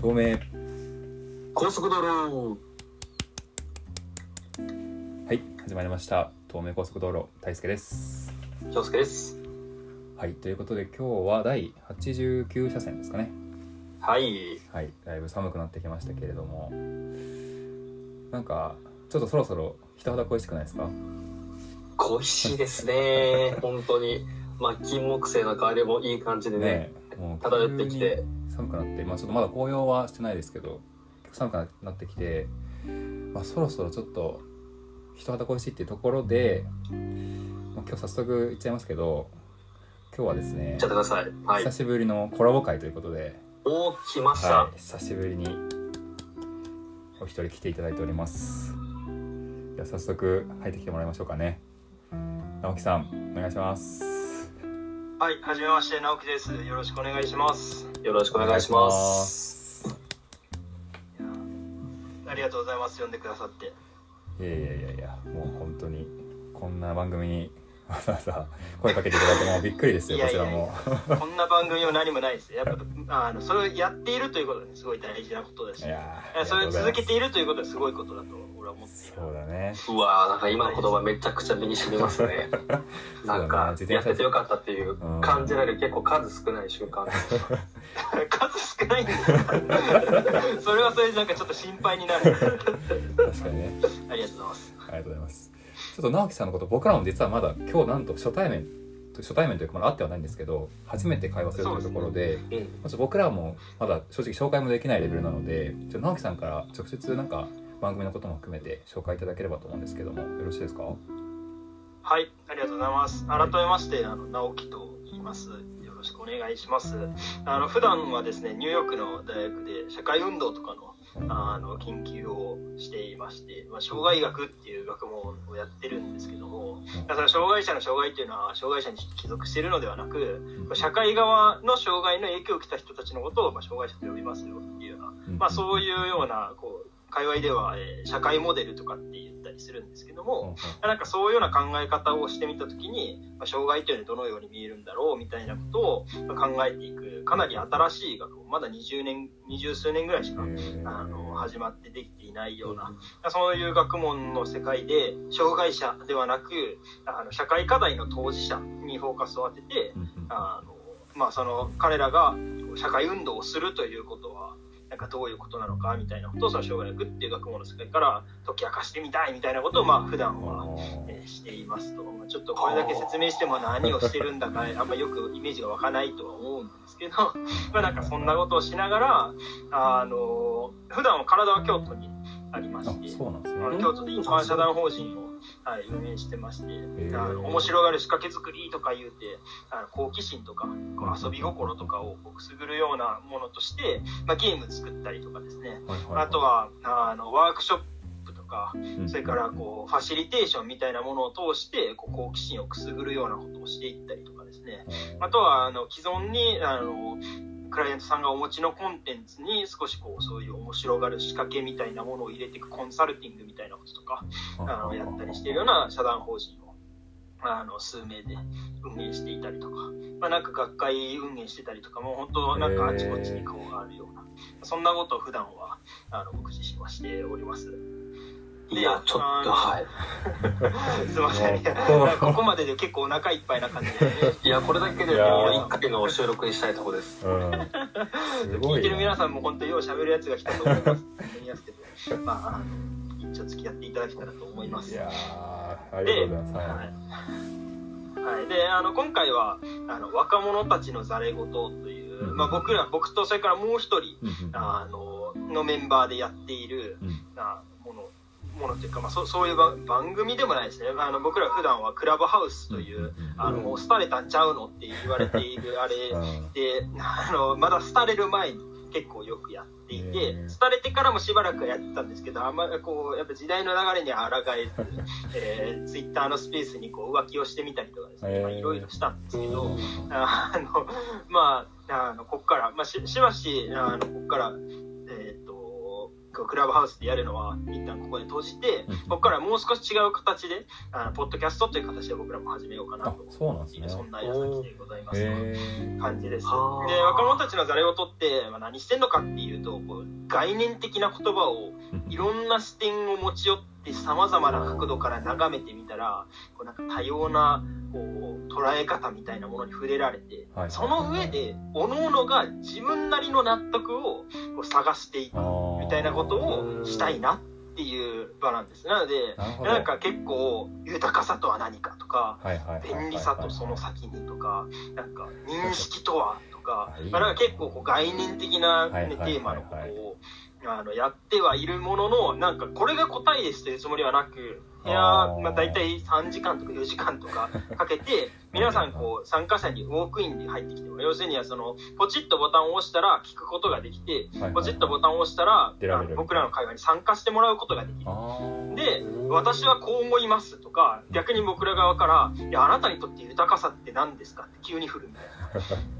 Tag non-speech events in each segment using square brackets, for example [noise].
透明。高速道路。はい始まりました。東名高速道路大輔です。京介です。はいということで今日は第89車線ですかね。はい。はいだいぶ寒くなってきましたけれども。なんかちょっとそろそろ人肌恋しくないですか？恋しいですね。[laughs] 本当に。まあ金木犀の香りもいい感じでね。もう漂ってきて寒くなってまあちょっとまだ紅葉はしてないですけど結構寒くなってきてまあそろそろちょっと人肌恋しいっていうところで、まあ、今日早速言っちゃいますけど今日はですね久しぶりのコラボ会ということで、おー来ました、はい、久しぶりにお一人来ていただいております。じゃあ早速入ってきてもらいましょうかね。直樹さんお願いしますはい、はじめまして、直樹です。よろしくお願いします。よろしくお願いしますありがとうございます。呼んでくださって。いやいやいやいやもう本当にこんな番組にわざわざ声かけていただいてもうびっくりですよいやいやいこちらもやこんな番組は何もないです。やっぱ、あの、それをやっているということはねすごい大事なことだし。それを続けていいるということはすごいことだと俺は思っている。そうだねうわーなんか今の言葉めちゃくちゃ身に染みますね [laughs] なんかやっててよかったっていう感じられる結構数少ない瞬間 [laughs] 数少ないんですよ。[laughs] それはそれでなんかちょっと心配になる。確かにねありがとうございます。ありがとうございますちょっと直樹さんのこと僕らも実はまだ今日なんと初対面初対面というかまだ会ってはないんですけど初めて会話するというところでうん僕らもまだ正直紹介もできないレベルなのでちょ直樹さんから直接なんか番組のことも含めて紹介いただければと思うんですけどもよろしいですか？はい、ありがとうございます。改めまして、あの、直樹と言います。よろしくお願いします。あの、普段はですね、ニューヨークの大学で社会運動とかの、あの、研究をしていまして、まあ、障害学っていう学問をやってるんですけども、だから障害者の障害っていうのは、障害者に帰属しているのではなく、まあ社会側の障害の影響を受けた人たちのことを、まあ、障害者と呼びますよっていうような、まあ、そういうような、こう、界隈では、えー社会モデルとかって言ったりするんですけども、なんかそういうような考え方をしてみたときに、まあ、障害というのはどのように見えるんだろうみたいなことをまあ考えていく、かなり新しい学問、まだ20年、20数年ぐらいしか、あの、始まってできていないような、そういう学問の世界で、障害者ではなく、あの、社会課題の当事者にフォーカスを当てて、あの、まあその、彼らが社会運動をするということは、なんかどういうことなのかみたいなことをその障害学っていう学問の世界から解き明かしてみたいみたいなことをまあ普段は、えーしていますと、まあ、ちょっとこれだけ説明しても何をしてるんだかあんまよくイメージが湧かないとは思うんですけどまあなんかそんなことをしながらあの普段は体は京都にありまあして。そうなんですね。京都で一般社団法人を、はい、運営してまして、ー。あの面白がる仕掛け作りとか言うてあの好奇心とかこう遊び心とかをくすぐるようなものとして、まあ、ゲーム作ったりとかですね。はいはいあとはあのワークショップとかうん。それからこうファシリテーションみたいなものを通してこう好奇心をくすぐるようなことをしていったりとかですね。あとはあの既存にあのクライアントさんがお持ちのコンテンツに少しこうそういう面白がる仕掛けみたいなものを入れていくコンサルティングみたいなこととかあのやったりしているような社団法人をあの数名で運営していたりとか、まあ、なんか学会運営してたりとかも本当なんかあちこちに顔があるようなそんなことを普段はあの僕自身はしております。いやちょっとはい。[laughs] すいません。ここまでで結構お腹いっぱいな感じで、いやこれだけでもうー一回の収録にしたいとこです。うん。[laughs] すごい聞いてる皆なさんも本当よう喋るやつが来たと思います。思 [laughs] いますけど、まあ、あの一応付き合っていただけたらと思います。いやーありがとうございます。ははい。い。はい、であの今回はあの若者たちのざれ言という、うん。まあ、僕ら僕とそれからもう一人うんうん。あののメンバーでやっているうん。あものものというか、まあ、そそういう番番組でもないですね。あの僕ら普段はクラブハウスという、あのもう廃れたんちゃうのって言われているあれ。[laughs] うん。であのまだ廃れる前に結構よくやっていへてー廃れてからもしばらくやってたんですけどあんまりこうやっぱ時代の流れには抗えず、えー、ツイッターのスペースにこう浮気をしてみたりとかですね。まあいろいろしたんですけど、うん。あのまああのこっから、まあ、ししばしあのこっから、えー、とクラブハウスでやるのは一旦ここで閉じて、うん。ここからもう少し違う形であのポッドキャストという形で僕らも始めようかなあと。そうなんですね。そんな矢先でございます。感じです。ではあ若者たちのざれ言って、まあ、何してんのかっていうとこう概念的な言葉をいろんな視点を持ち寄ってさまざまな角度から眺めてみたらこうなんか多様なこう捉え方みたいなものに触れられて、はい。その上で各々が自分なりの納得をこう探していくみたいなことをしたいなっていう場なんです。なのでなんか結構豊かさとは何かとか便利さとその先にとか、なんか認識とはとかまあ、なんか結構こう概念的な、ねテーマのことをあのやってはいるものの、なんかこれが答えですというつもりはなく、いやまあ、大体3時間とか4時間とかかけて、[laughs] 皆さんこう参加者にウォークインで入ってきても、要するにはそのポチッとボタンを押したら聞くことができて、ポチッとボタンを押したら僕らの会話に参加してもらうことができる。で、私はこう思いますとか、逆に僕ら側から、いや、あなたにとって豊かさって何ですかって急に振るみたいな。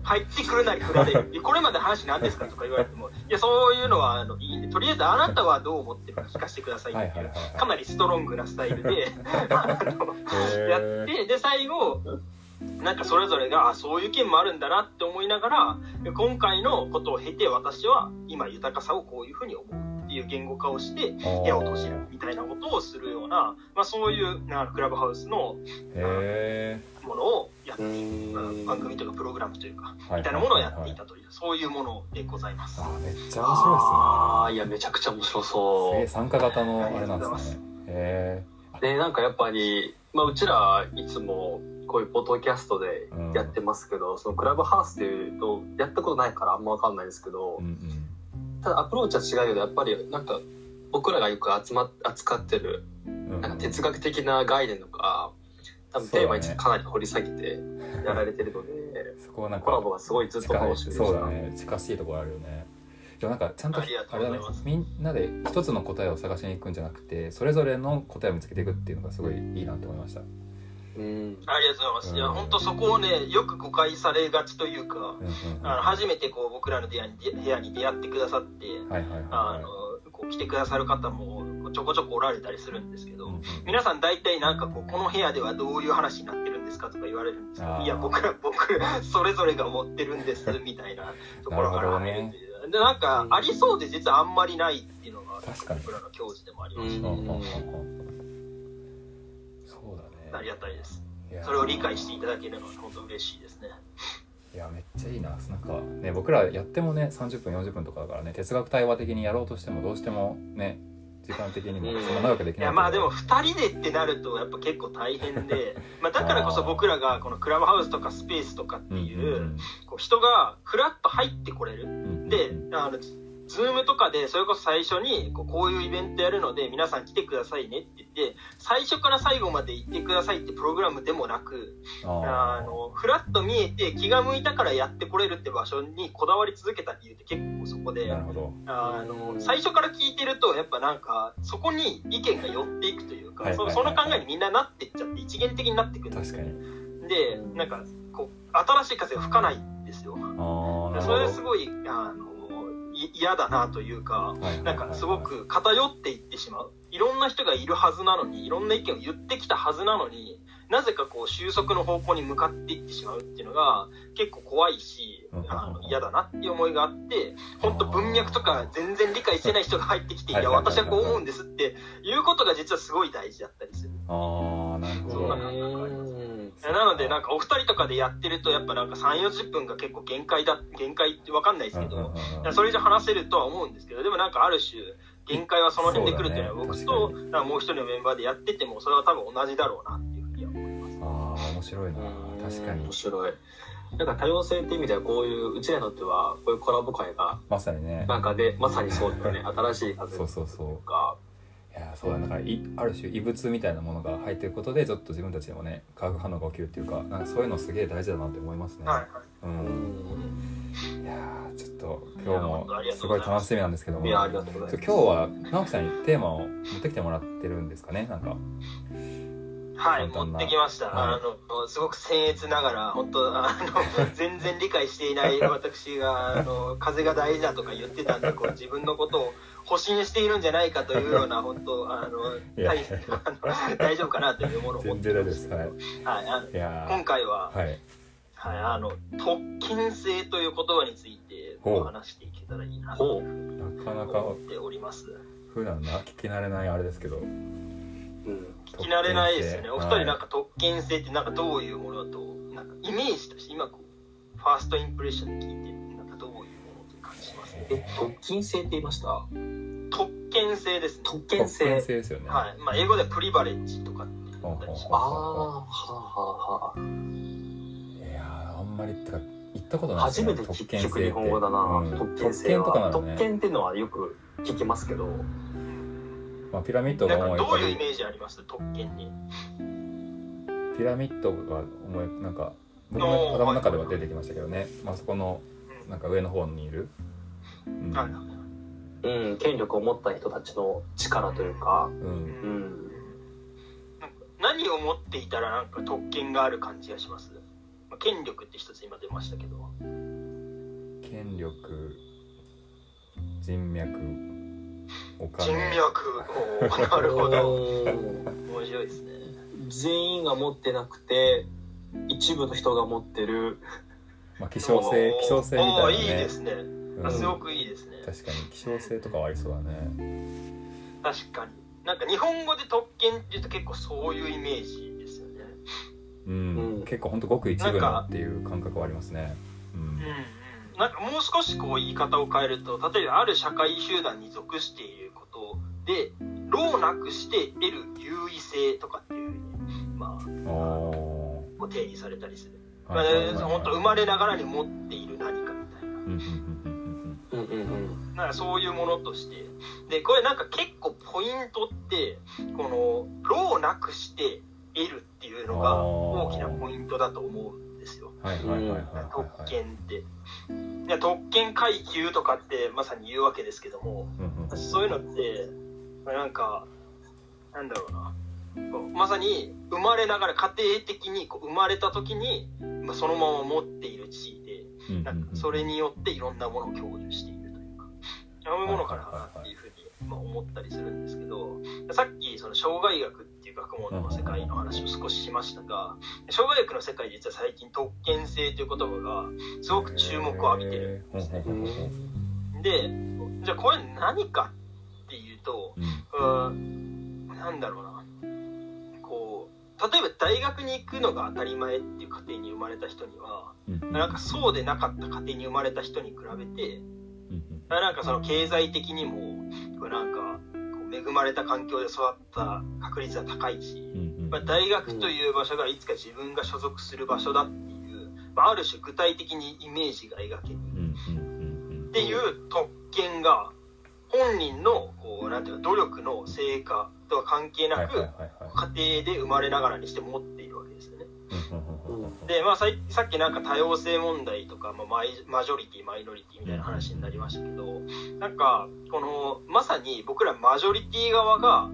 入ってくるなり振られる。でこれまでの話何ですかとか言われても、いや、そういうのはあのいいんで、とりあえずあなたはどう思ってるか聞かせてくださいっていうかなりストロングなスタイルで、あのへやーって、で、最後、なんかそれぞれが、あそういう意見もあるんだなって思いながら、で今回のことを経て私は今豊かさをこういうふうに思うっていう言語化をして、部屋を閉じるみたいなことをするような、まあ、そういうなクラブハウスのへものをやってういく、ん。番組というかプログラムというか、えみたいなものをやっていたという、そういうものでございます。あーめっちゃ面白いですね。ああいやめちゃくちゃ面白そう。参加型のあれなんですね。へでなんかやっぱり、まあ、うちらいつもこういうポッドキャストでやってますけど、そのクラブハウスでいうとやったことないからあんま分かんないですけど、えうんうん。ただアプローチは違うけどやっぱりなんか僕らがよく集ま扱ってるうん。なんか哲学的な概念とか多分テーマについてかなり掘り下げてやられてるので、[laughs] そこはなんかコラボがすごいずっと楽しみでした。ね。近しいところあるよねでもなんかちゃんとあれだねみんなで一つの答えを探しに行くんじゃなくてそれぞれの答えを見つけていくっていうのがすごいいいなと思いました。うん。ありがとうございます。いや、うん本当そこをね、よく誤解されがちというか、うんうんうん。あの初めてこう僕らの部屋に部屋に出会ってくださって、はいはいはいあはい。のこう来てくださる方もちょこちょこおられたりするんですけど、うんうん皆さん大体なんかこうこの部屋ではどういう話になってるん。ですかとか言われるんですけどいや僕ら僕それぞれが思ってるんですみたいなところから入るんででなんかありそうで実はあんまりないっていうのが確かに。僕らの教示でもありうましうんうん。うん。うんんそうだね。たありがたいです。それを理解していただけるのは本当嬉しいですね。いやめっちゃいいな。なんかね僕らやってもね30分40分とかだからね哲学対話的にやろうとしてもどうしてもね時間的にもそんな長くできないいやまあでも2人でってなるとやっぱ結構大変で、[laughs] まあ、だからこそ僕らがこのクラブハウスとかスペースとかってうんいうこう人がフラッと入ってこれる。で、あの、ズームとかで、それこそ最初にこう、こういうイベントやるので、皆さん来てくださいねって言って、最初から最後まで行ってくださいってプログラムでもなく、ああの、フラッと見えて気が向いたからやってこれるって場所にこだわり続けた理由って結構そこーでな、るほど。あの、最初から聞いてると、やっぱなんか、そこに意見が寄っていくというか、そその考えにみんななってっちゃって、一元的になってくる。んですよ。に。で、なんか、こう、新しい風が吹かないんですよ。それすごいあのい嫌だなというかなんかすごく偏っていってしまう。いろんな人がいるはずなのにいろんな意見を言ってきたはずなのになぜかこう収束の方向に向かっていってしまうっていうのが結構怖いしうん。あの嫌だなっていう思いがあって本当文脈とか全然理解してない人が入ってきて「いや私はこう思うんです」っていうことが実はすごい大事だったりする。ああなるほど。そんな感覚がありますなのでなんかお二人とかでやってるとやっぱなんか3 4 0分が結構限界だ限界って分かんないですけど、それ以上話せるとは思うんですけどでもなんかある種限界はその辺で来るっていうのは僕そうとだね。なんかもう一人のメンバーでやっててもそれは多分同じだろうなっていうふうには思います。ああ面白いな。確かに。面白い。なんか多様性って意味ではこういううちらにとってはこういうコラボ会がまさにね。なんかでまさにそうだよね。[laughs] 新しい風そうそうそうかいやそうだだからいある種異物みたいなものが入っていくことでちょっと自分たちにもね化学反応が起きるっていうかなんかそういうのすげえ大事だなって思いますね、はいうん。いやーちょっと今日もす。ごい楽しみなんですけども。いやありがとうございます。今日は直樹さんにテーマを持ってきてもらってるんですかねなんか。はい、持ってきました。はい、あの、すごく僭越ながら、本当あの、[laughs] 全然理解していない私が、あの、風が大事だとか言ってたんで、こう、自分のことを保身しているんじゃないかというような、[laughs] 本当あの、大 [laughs] 大丈夫かなというものを持ってます。はい。はい、あ今回は、はい。はい、あの、特権性という言葉について、お話していけたらいいなと、なかなか思っております。普段な、聞き慣れないあれですけど。聞き慣れないですよね。お二人なんか特権性ってなんかどういうものだと、なんかイメージとして今こう、ファーストインプレッションで聞いて、え、特権性って言いました？特権性ですね。特権性。特権性ですよね。はい。まあ英語ではプリバレッジとかって言ったりします。ああ、はあはあ。いやあんまりってか、言ったことない初めて聞く日本語だな、うん、特権性は。特権とか、ね、特権っていうのはよく聞きますけど、まあ、ピラミッドが思いどういうイメージあります？特権にピラミッドが思いなんか僕の頭の中では出てきましたけどね、まあそこのなんか上の方にいる、うん、うん、権力を持った人たちの力というか、うん、うん、何を持っていたらなんか特権がある感じがします、まあ、権力って一つ今出ましたけど。権力人脈お金。人脈。[laughs] なるほど。面白いですね。全員が持ってなくて一部の人が持ってる。まあ希少性希少性みたいな、ね、いいですね、うん、すごくいいですね。確かに希少性とかはありそうだね。確かに。なんか日本語で特権っていうと結構そういうイメージですよね。うん、うん、結構ほんとごく一部のっていう感覚はありますね。うん、うんなんかもう少しこう言い方を変えると例えばある社会集団に属していることで労なくして得る優位性とかっていうふうにまあ定義されたりする、まあ、本当生まれながらに持っている何かみたいな。なんかそういうものとして。でこれなんか結構ポイントってこの労なくして得るっていうのが大きなポイントだと思うんですよ。特権って。いや特権階級とかってまさに言うわけですけども、そういうのってなんかなんだろうな。まさに生まれながら家庭的にこう生まれた時に、まあ、そのまま持っている地位で、なんかそれによっていろんなものを享受しているというかそうい。うものかなっていうふうに、まあ、思ったりするんですけどさっきその障害学っていう学問の世界の話を少ししましたが障害学の世界実は最近特権性という言葉がすごく注目を浴びてるんですね。でじゃあこれ何かっていうと、うん、なんだろうな。こう例えば大学に行くのが当たり前っていう家庭に生まれた人には、なんかそうでなかった家庭に生まれた人に比べて、なんかその経済的にもなんか恵まれた環境で育った確率は高いし、まあ、大学という場所がいつか自分が所属する場所だっていう、まあ、ある種具体的にイメージが描ける。っていう特権が本人のこうなんていうか努力の成果とは関係なく家庭で生まれながらにして持っているわけですよね。で、まあさ、さっきなんか多様性問題とか、まあ、マイマジョリティマイノリティみたいな話になりましたけどなんかこのまさに僕らマジョリティ側が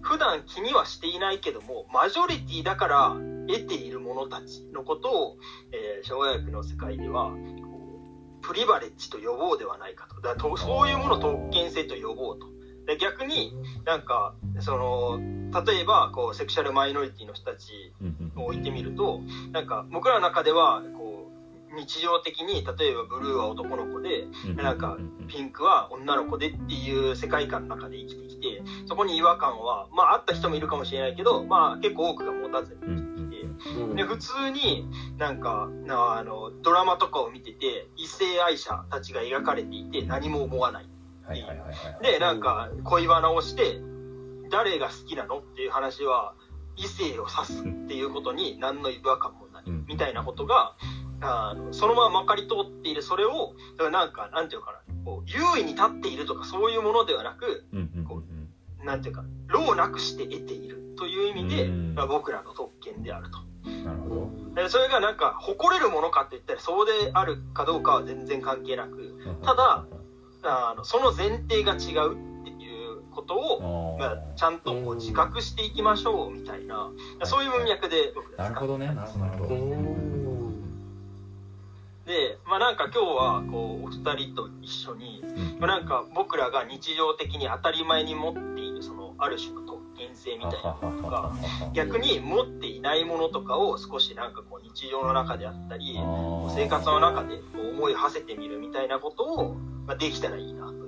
普段気にはしていないけどもマジョリティだから得ている者たちのことを、えー、障害学の世界ではプリバレッジと呼ぼうではないかと。だとそういうものを特権性と呼ぼうとで逆になんかその例えばこうセクシャルマイノリティの人たちを置いてみるとなんか僕らの中ではこう日常的に例えばブルーは男の子でなんかピンクは女の子でっていう世界観の中で生きてきてそこに違和感はまああった人もいるかもしれないけどまあ結構多くが持たずに生きてきて。で普通になんかあのドラマとかを見てて異性愛者たちが描かれていて何も思わないでなんか恋バナをして誰が好きなのっていう話は異性を指すっていうことに [laughs] 何の違和感もないみたいなことがあのそのまままかり通っているそれをなんかなんていうかなこう優位に立っているとかそういうものではなく、こうなんていうか労なくして得ているという意味で、まあ、僕らの特権であると。なるほど。それがなんか誇れるものかって言ったらそうであるかどうかは全然関係なくただあのその前提が違うっていうこことを、まあ、ちゃんとこう自覚していきましょうみたいな、そういう文脈で僕なるほどね。なるほど。で、まあ、なんか今日はこうお二人と一緒に、まあ、なんか僕らが日常的に当たり前に持っているそのある種の品性みたいなものとか逆に持っていないものとかを少しなんかこう日常の中であったり生活の中でこう思い馳せてみるみたいなことを、ま、できたらいいなと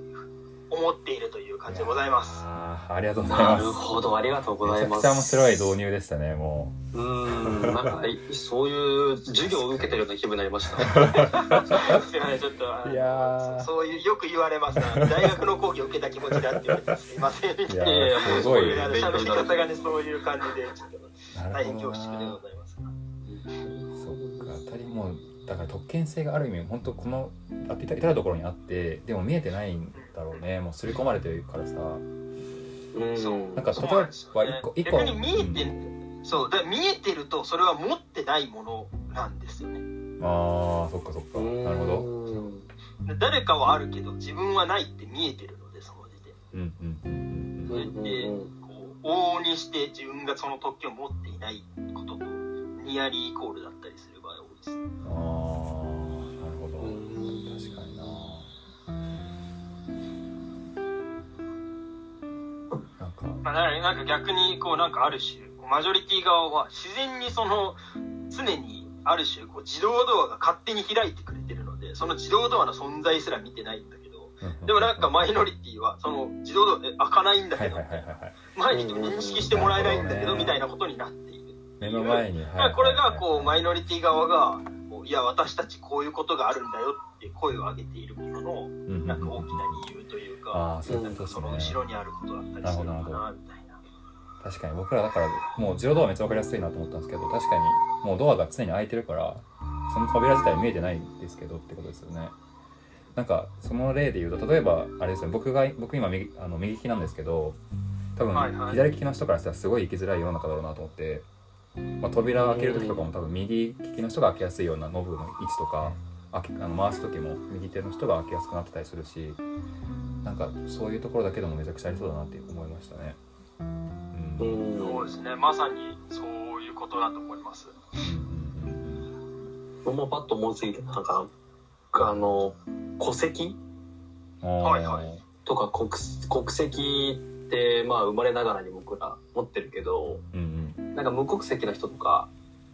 思っているという感じでございます。あありがとうございます。なるほど、ありがとうございます。めちゃくちゃ面白い導入でしたね、もう。うん、なんか、そういう授業を受けてるような気分になりました。[laughs] ちょっと、いやそういう、よく言われます、大学の講義を受けた気持ちだって言われて、すいません、みたいな。いやすごい。喋り方がね、そういう感じで、ちょっと、大変恐縮でございます。そっか、当たりもだから特権性がある意味本当このあ至るところにあってでも見えてないんだろうね。もう刷り込まれてるからさ。うん。なんか例えば一個一個。逆に見えて、うん、そう。だ見えてるとそれは持ってないものなんですよね。ああそっかそっか。なるほど。誰かはあるけど自分はないって見えてるのでその時点うんうんうんうんそうやってこう往々にして自分がその特権を持っていないこととニアリーイコールだったりするああなるほど。確かにな。なんか。まあなんか逆にこうなんかある種マジョリティ側は自然にその常にある種こう自動ドアが勝手に開いてくれてるのでその自動ドアの存在すら見てないんだけどでもなんかマイノリティはその自動ドアで開かないんだけど前に認識してもらえないんだけどみたいなことになっている目の前に、はい、これがこうマイノリティ側がいや私たちこういうことがあるんだよって声を上げていることのなんか大きな理由というか、うん、なんかその後ろにあることだったりするのかなみたいな。確かに僕らだからもう自動ドアめっちゃ分かりやすいなと思ったんですけど確かにもうドアが常に開いてるからその扉自体見えてないんですけどってことですよね。なんかその例で言うと例えばあれですね僕が僕今右あの右利きなんですけど多分左利きの人からしたらすごい生きづらい世の中だろうなと思って。まあ、扉を開ける時とかも多分右利きの人が開けやすいようなノブの位置とか開けあの回す時も右手の人が開けやすくなってたりするしなんかそういうところだけでもめちゃくちゃありそうだなって思いましたね。うん、そうですね。まさにそういうことだと思います。僕もパッと思いついてなんかあの戸籍はいはい。とか国国籍ってまあ生まれながらに僕ら持ってるけど、うんうん、なんか無国籍の人とか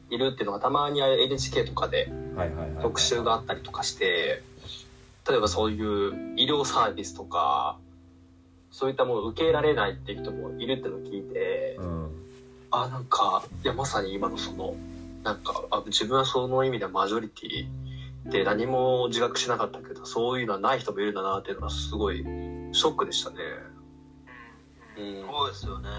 いるっていうのがたまに NHK とかで特集があったりとかして例えばそういう医療サービスとかそういったものを受けられないっていう人もいるっていうのを聞いて、うん、あなんかいやまさに今のそのなんかあ自分はその意味ではマジョリティで何も自覚しなかったけどそういうのはない人もいるんだなっていうのはすごいショックでしたね。そうですよね。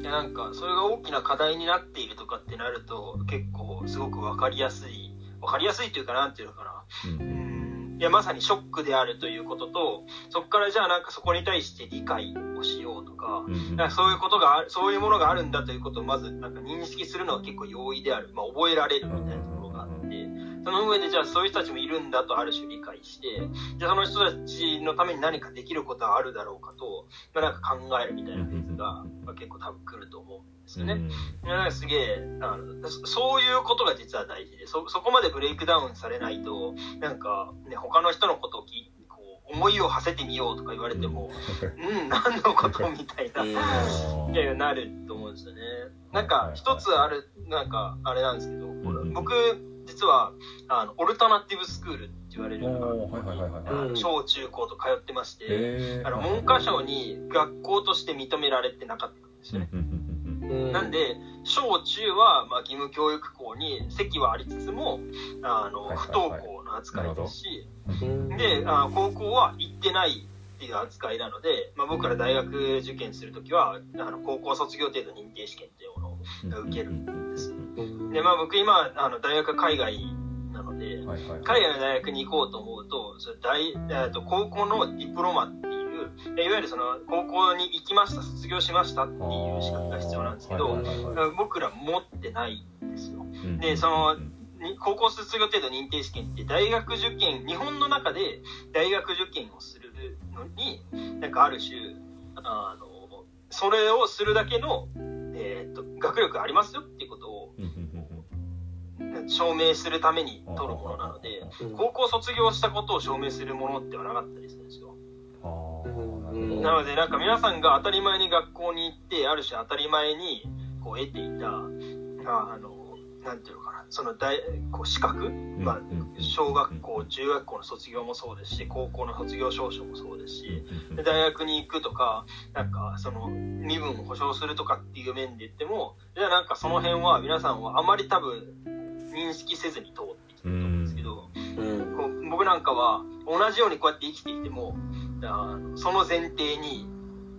いやなんかそれが大きな課題になっているとかってなると結構すごく分かりやすい分かりやすいというかなんていうのかな、うん、いやまさにショックであるということとそこからじゃあなんかそこに対して理解をしようとか,、かそういうことがそういうものがあるんだということをまずなんか認識するのは結構容易である、まあ、覚えられるみたいなところがあって。その上でじゃあそういう人たちもいるんだとある種理解して、じゃあその人たちのために何かできることはあるだろうかと、まあ、なんか考えるみたいなフェーズが、まあ、結構多分来ると思うんですよね。うん、なんかすげえあの、そういうことが実は大事で、そ、そこまでブレイクダウンされないと、なんかね、他の人のことを聞いて、思いを馳せてみようとか言われても、うん、何のことみたいな、いやなると思うんですよね。なんか、一つある、なんか、あれなんですけど、僕、実はあのオルタナティブスクールって言われる小中高と通ってまして、あの文科省に学校として認められてなかったんですよね。なんで小中はまあ義務教育校に席はありつつもあの不登校の扱いですし、であ高校は行ってないっていう扱いなので、まあ、僕ら大学受験するときはあの高校卒業程度認定試験っていうものを受けるんです。で、まあ僕今、あの大学海外なので、はいはいはい、海外の大学に行こうと思うと、それ大えと高校のディプロマっていう、いわゆるその高校に行きました、卒業しましたっていう資格が必要なんですけど、はいはいはい、僕ら持ってないんですよ。で、その、高校卒業程度認定試験って大学受験、日本の中で大学受験をするのに、なんかある種、あの、それをするだけの、えー、っと学力ありますよっていうことを証明するために取るものなので、高校卒業したことを証明するものではなかったりするんですよ。なのでなんか皆さんが当たり前に学校に行ってある種当たり前にこう得ていたあのなんていうのかな。その大こう資格、まあ、小学校中学校の卒業もそうですし高校の卒業証書もそうですしで大学に行くとかなんかその身分を保証するとかっていう面で言ってもじゃあなんかその辺は皆さんはあまり多分認識せずに通ってきてると思うんですけど、こう僕なんかは同じようにこうやって生きていてもあその前提に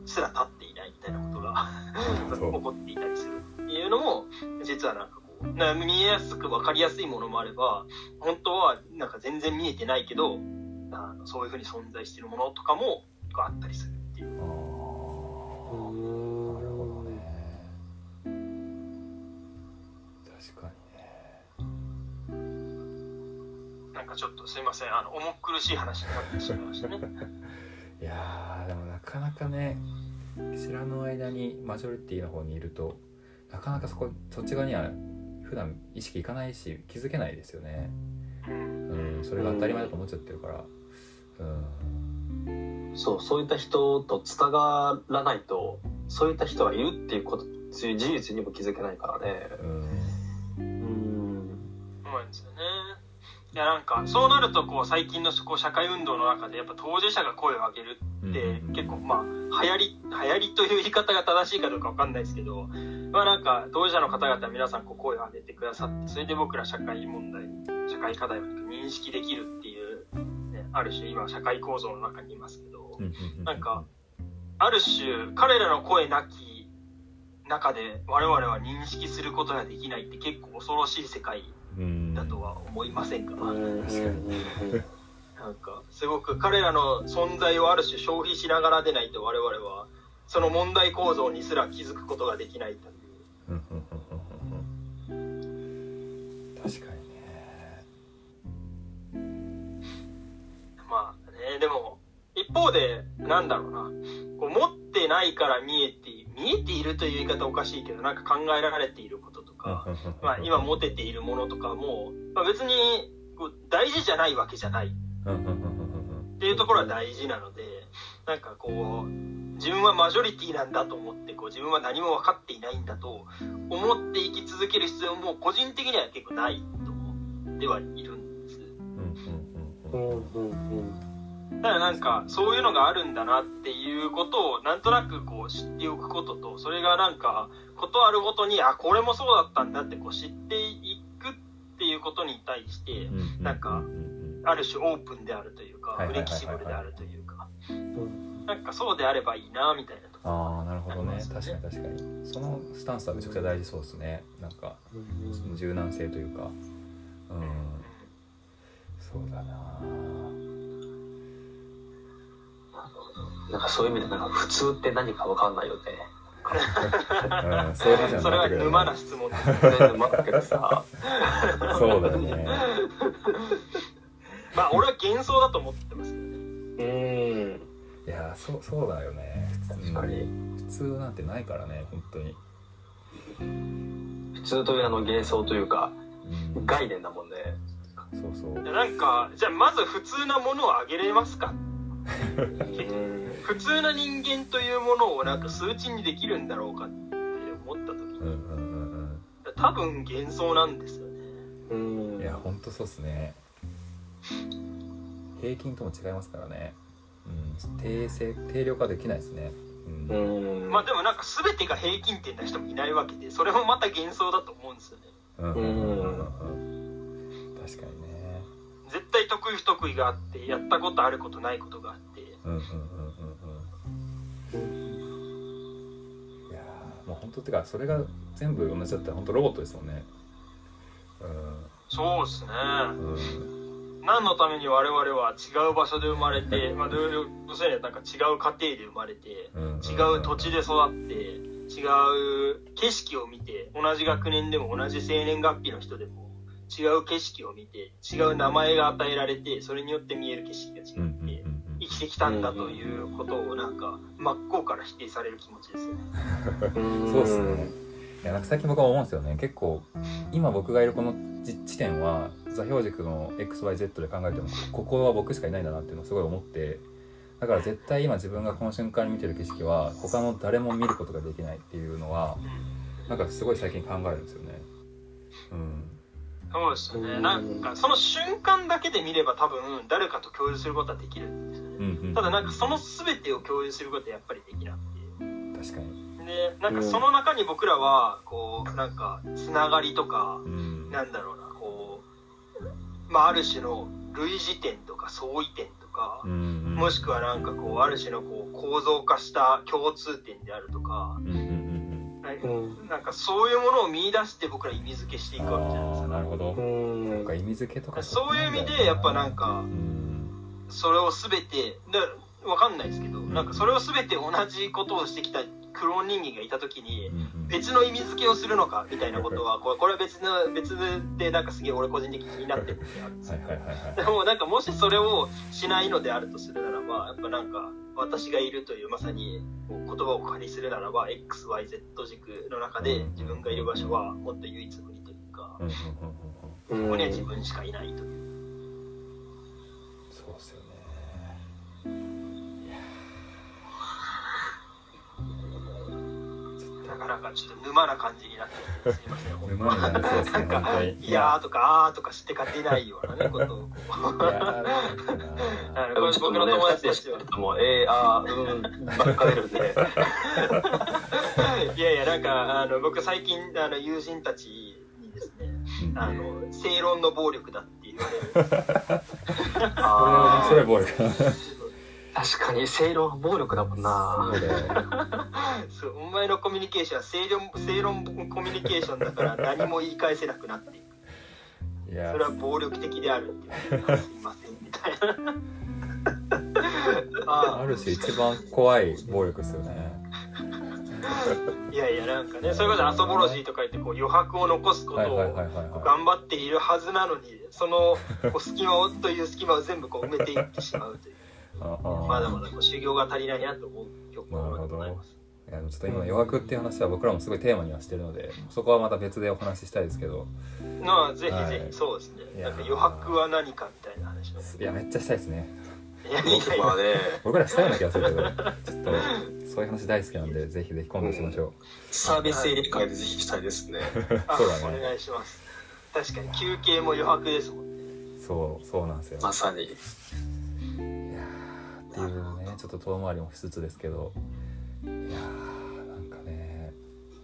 すら立っていないみたいなことが [laughs] 起こっていたりするっていうのも実はなんかな見えやすく分かりやすいものもあれば本当はなんか全然見えてないけどあのそういうふうに存在しているものとかもあったりするっていう。かちょっとすいません。あの重苦しい話になってしまいましたね。[laughs] いやでもなかなかね知らぬ間にマジョリティの方にいるとなかなかそこそっち側には普段意識いかないし気づけないですよね、うん、うん、それが当たり前だと思っちゃってるから。うん、そうそういった人とつながらないとそういった人がいるっていうことそういう事実にも気づけないからね。うん、うん、そうなんですよね。いやなんかそうなるとこう最近のこう社会運動の中でやっぱ当事者が声を上げるって結構まあ流行り流行りという言い方が正しいかどうか分かんないですけどまあなんか当事者の方々皆さんこう声を上げてくださってそれで僕ら社会問題社会課題を認識できるっていう、ね、ある種今社会構造の中にいますけどなんかある種彼らの声なき中で我々は認識することができないって結構恐ろしい世界だとは思いませんか、確かになんかすごく彼らの存在をある種消費しながらでないと我々はその問題構造にすら気づくことができないという。確かにね。まあねでも一方でなんだろうな。こう持ってないから見えて見えているという言い方おかしいけどなんか考えられていることか、まあ、今持てているものとかも、まあ、別にこう大事じゃないわけじゃない。っていうところは大事なのでなん。かこう自分はマジョリティなんだと思ってこう自分は何も分かっていないんだと思って生き続ける必要も個人的には結構ないと思ってはいるんです。ただなんかそういうのがあるんだなっていうことをなんとなくこう知っておくこととそれがなんかことあるごとにあこれもそうだったんだってこう知っていくっていうことに対してなんかある種オープンであるというかフレキシブルであるというかなんかそうであればいいなみたいなとこ。ろああなるほどね。確かに確かに。そのスタンスはめちゃくちゃ大事そうですね。なんかその柔軟性というか。うん。そうだな。なんかそういう意味でなんか普通って何かわかんないよね。うん、それそれは沼な質問だ沼だけどさ。そうだよね。まあ俺は幻想だと思ってますけどね。うん。いやそうそうだよね。確かに。普通なんてないからね本当に。普通というあの幻想というか、うん、概念だもんね。そうそう。なんかじゃあまず普通なものをあげれますか。普通な人間というものをなんか数値にできるんだろうかって思った時に、多分幻想なんですよねうんいやほんとそうっすね平均とも違いますからね、うん、定性定量化できないですね。うん、まあでもなんか全てが平均点な人もいないわけでそれもまた幻想だと思うんですよね。うん。確かにね絶対得意不得意があってやったことあることないことがあってうん。うん。うん。もう本当ってかそれが全部同じだったら本当ロボットですもん。ねうん。そうですね、うん、何のために我々は違う場所で生まれて、まあ、要するになんか違う家庭で生まれて、うん、違う土地で育って違う景色を見て同じ学年でも同じ生年月日の人でも違う景色を見て違う名前が与えられてそれによって見える景色が違って生きてきたんだということをなんか真っ向から否定される気持ちですよね。[laughs] そうですねいやなんか最近僕は思うんですよね結構今僕がいるこの地点は座標軸の XYZ で考えてもここは僕しかいないんだなっていうのをすごい思ってだから絶対今自分がこの瞬間に見てる景色は他の誰も見ることができないっていうのはなんかすごい最近考えるんですよね。うん、そうですよね。なんかその瞬間だけで見れば多分誰かと共有することはできるんですよね。うんうん、ただなんかその全てを共有することはやっぱりできなくて。確かに。でなんかその中に僕らはこうなんかつながりとか、うん、なんだろうなこう、まあ、ある種の類似点とか相違点とか、うんうん、もしくはなんかこうある種のこう構造化した共通点であるとか、うんうんなんかそういうものを見出して僕ら意味付けしていくわけじゃないですか。なるほど。なんか意味付けとかそういう意味でやっぱなんか、それを全て、でわかんないですけど、なんかそれを全て同じことをしてきたクローン人間がいた時に別の意味付けをするのかみたいなことはこれこれは別の別でなんかすげえ俺個人的に気になってる時があるんですけどでもなんかもしそれをしないのであるとするならばやっぱなんか私がいるというまさに言葉を借りするならば XYZ 軸の中で自分がいる場所はもっと唯一無二というかそこには自分しかいないという。そうですよなんかちょっと沼な感じになってすいません沼に。[laughs] なりそうですねなんか「いやー」とか「[laughs] あー」とか知ってか出ないようなねことを。こう僕の友達としてはもう「えー、あーうん」ばっか出るんで。[laughs] いやいやなんかあの僕最近あの友人たちにですねあの正論の暴力だって言われるんですああそれ暴力確かに正論暴力だもんな。そう [laughs] お前のコミュニケーションは正論正論コミュニケーションだから何も言い返せなくなっていく。いや。それは暴力的であるって言われてすいませんみたいな。[laughs] あある種一番怖い暴力ですよね。いやいやなんかねそれこそアソボロジーとか言ってこう余白を残すことを頑張っているはずなのにそのこう隙間をという隙間を全部こう埋めていってしまうというまだまだこう修行が足りないなと思う曲でございます。いやちょっと今余白っていう話は僕らもすごいテーマにはしてるのでそこはまた別でお話ししたいですけど。まあぜひぜひそうですね、なんか余白は何かみたいな話いやめっちゃしたいですね。いやいやまあね僕らしたような気がするけど。ちょっとそういう話大好きなんでぜひぜひ今度しましょう、うん、サービスエリ会でぜひしたいですね。[laughs] そうだね。お願いします。確かに休憩も余白ですもんね。そうそうなんですよ。まさにっていうね。ちょっと遠回りもしつつですけど。いやーなんかね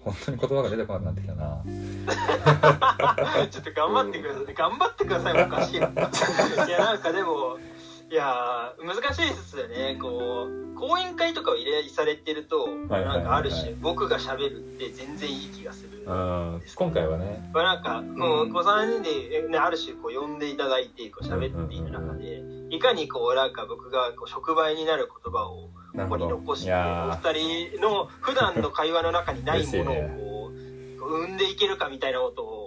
本当に言葉が出てこなくなってきたな。[laughs] ちょっと頑張ってください。頑張ってくださいおかしいいやなんかでもいや難しいですよね。こう講演会とかを依頼されてると、なんかある種僕がしゃべるって全然いい気がする今回はね。まあなんかもうこう3人で、ね、ある種こう呼んでいただいてこう喋っている中で、いかにこうなんか僕がこう触媒になる言葉をここに残してお二人の普段の会話の中にないものをこう生んでいけるかみたいなことを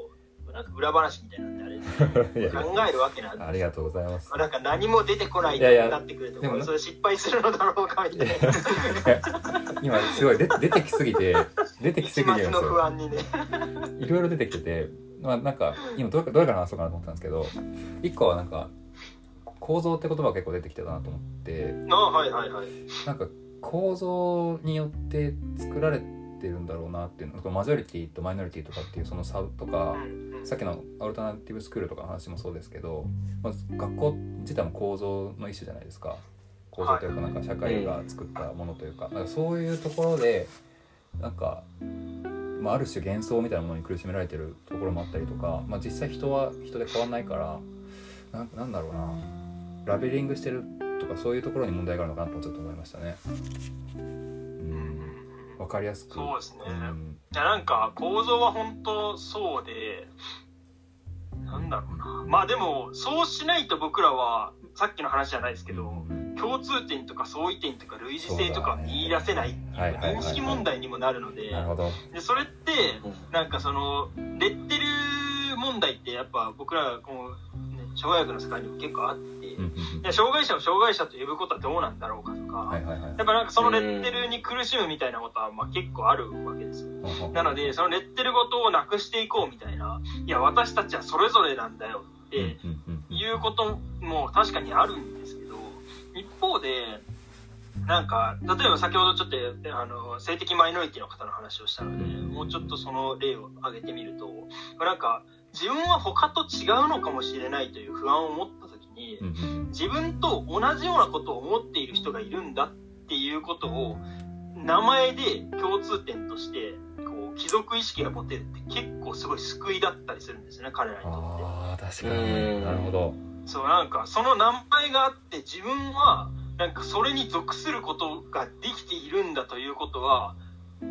なんか裏話みたいなんであれ [laughs] 考えるわけなんですありがとうございます。なんか何も出てこないってなってくるとそれ失敗するのだろうかみたいな。[laughs] 今すごい出てきすぎて出てきすぎてるんですよ。不安にね。いろいろ出てきててまあなんか今どれどれから話そうかなと思ったんですけど一個はなんか構造って言葉が結構出てきてたなと思って。あはいはいはい。なんか構造によって作られてるんだろうなっていうのマジョリティとマイノリティとかっていうその差とか、さっきのアルタナティブスクールとかの話もそうですけど、まず学校自体も構造の一種じゃないですか。構造というかなんか社会が作ったものというか,、なんかそういうところでなんか、まあ、ある種幻想みたいなものに苦しめられてるところもあったりとか、まあ、実際人は人で変わんないからななんだろうな。ラベリングしてるとかそういうところに問題があるのかなとちょっと思いましたね。うん、分かりやすく。そうですね、うん、いやなんか構造は本当そうでなんだろうな。まあでもそうしないと僕らはさっきの話じゃないですけど、うん、共通点とか相違点とか類似性とか見出せないっていう認識問題にもなるのででそれってなんかそのレッテル問題ってやっぱ僕らこう障害学の世界にも結構あって、で障害者を障害者と呼ぶことはどうなんだろうかとか、やっぱなんかそのレッテルに苦しむみたいなことはまあ結構あるわけですよ。なので、そのレッテルごとをなくしていこうみたいな、いや、私たちはそれぞれなんだよっていうことも確かにあるんですけど、一方で、なんか、例えば先ほどちょっと、あの、性的マイノリティの方の話をしたので、もうちょっとその例を挙げてみると、なんか、自分は他と違うのかもしれないという不安を持った時に、自分と同じようなことを思っている人がいるんだっていうことを、名前で共通点として、こう、貴族意識が持てるって結構すごい救いだったりするんですね、彼らにとって。ああ、確かに。なるほど。そう、なんか、その名前があって自分は、なんかそれに属することができているんだということは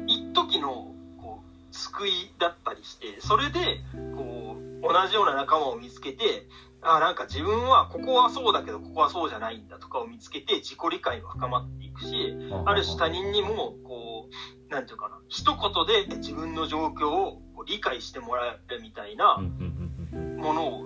一時のこう救いだったりしてそれでこう同じような仲間を見つけてあなんか自分はここはそうだけどここはそうじゃないんだとかを見つけて自己理解も深まっていくしある種他人にもこう何て言うかな一言で自分の状況を理解してもらえるみたいなものを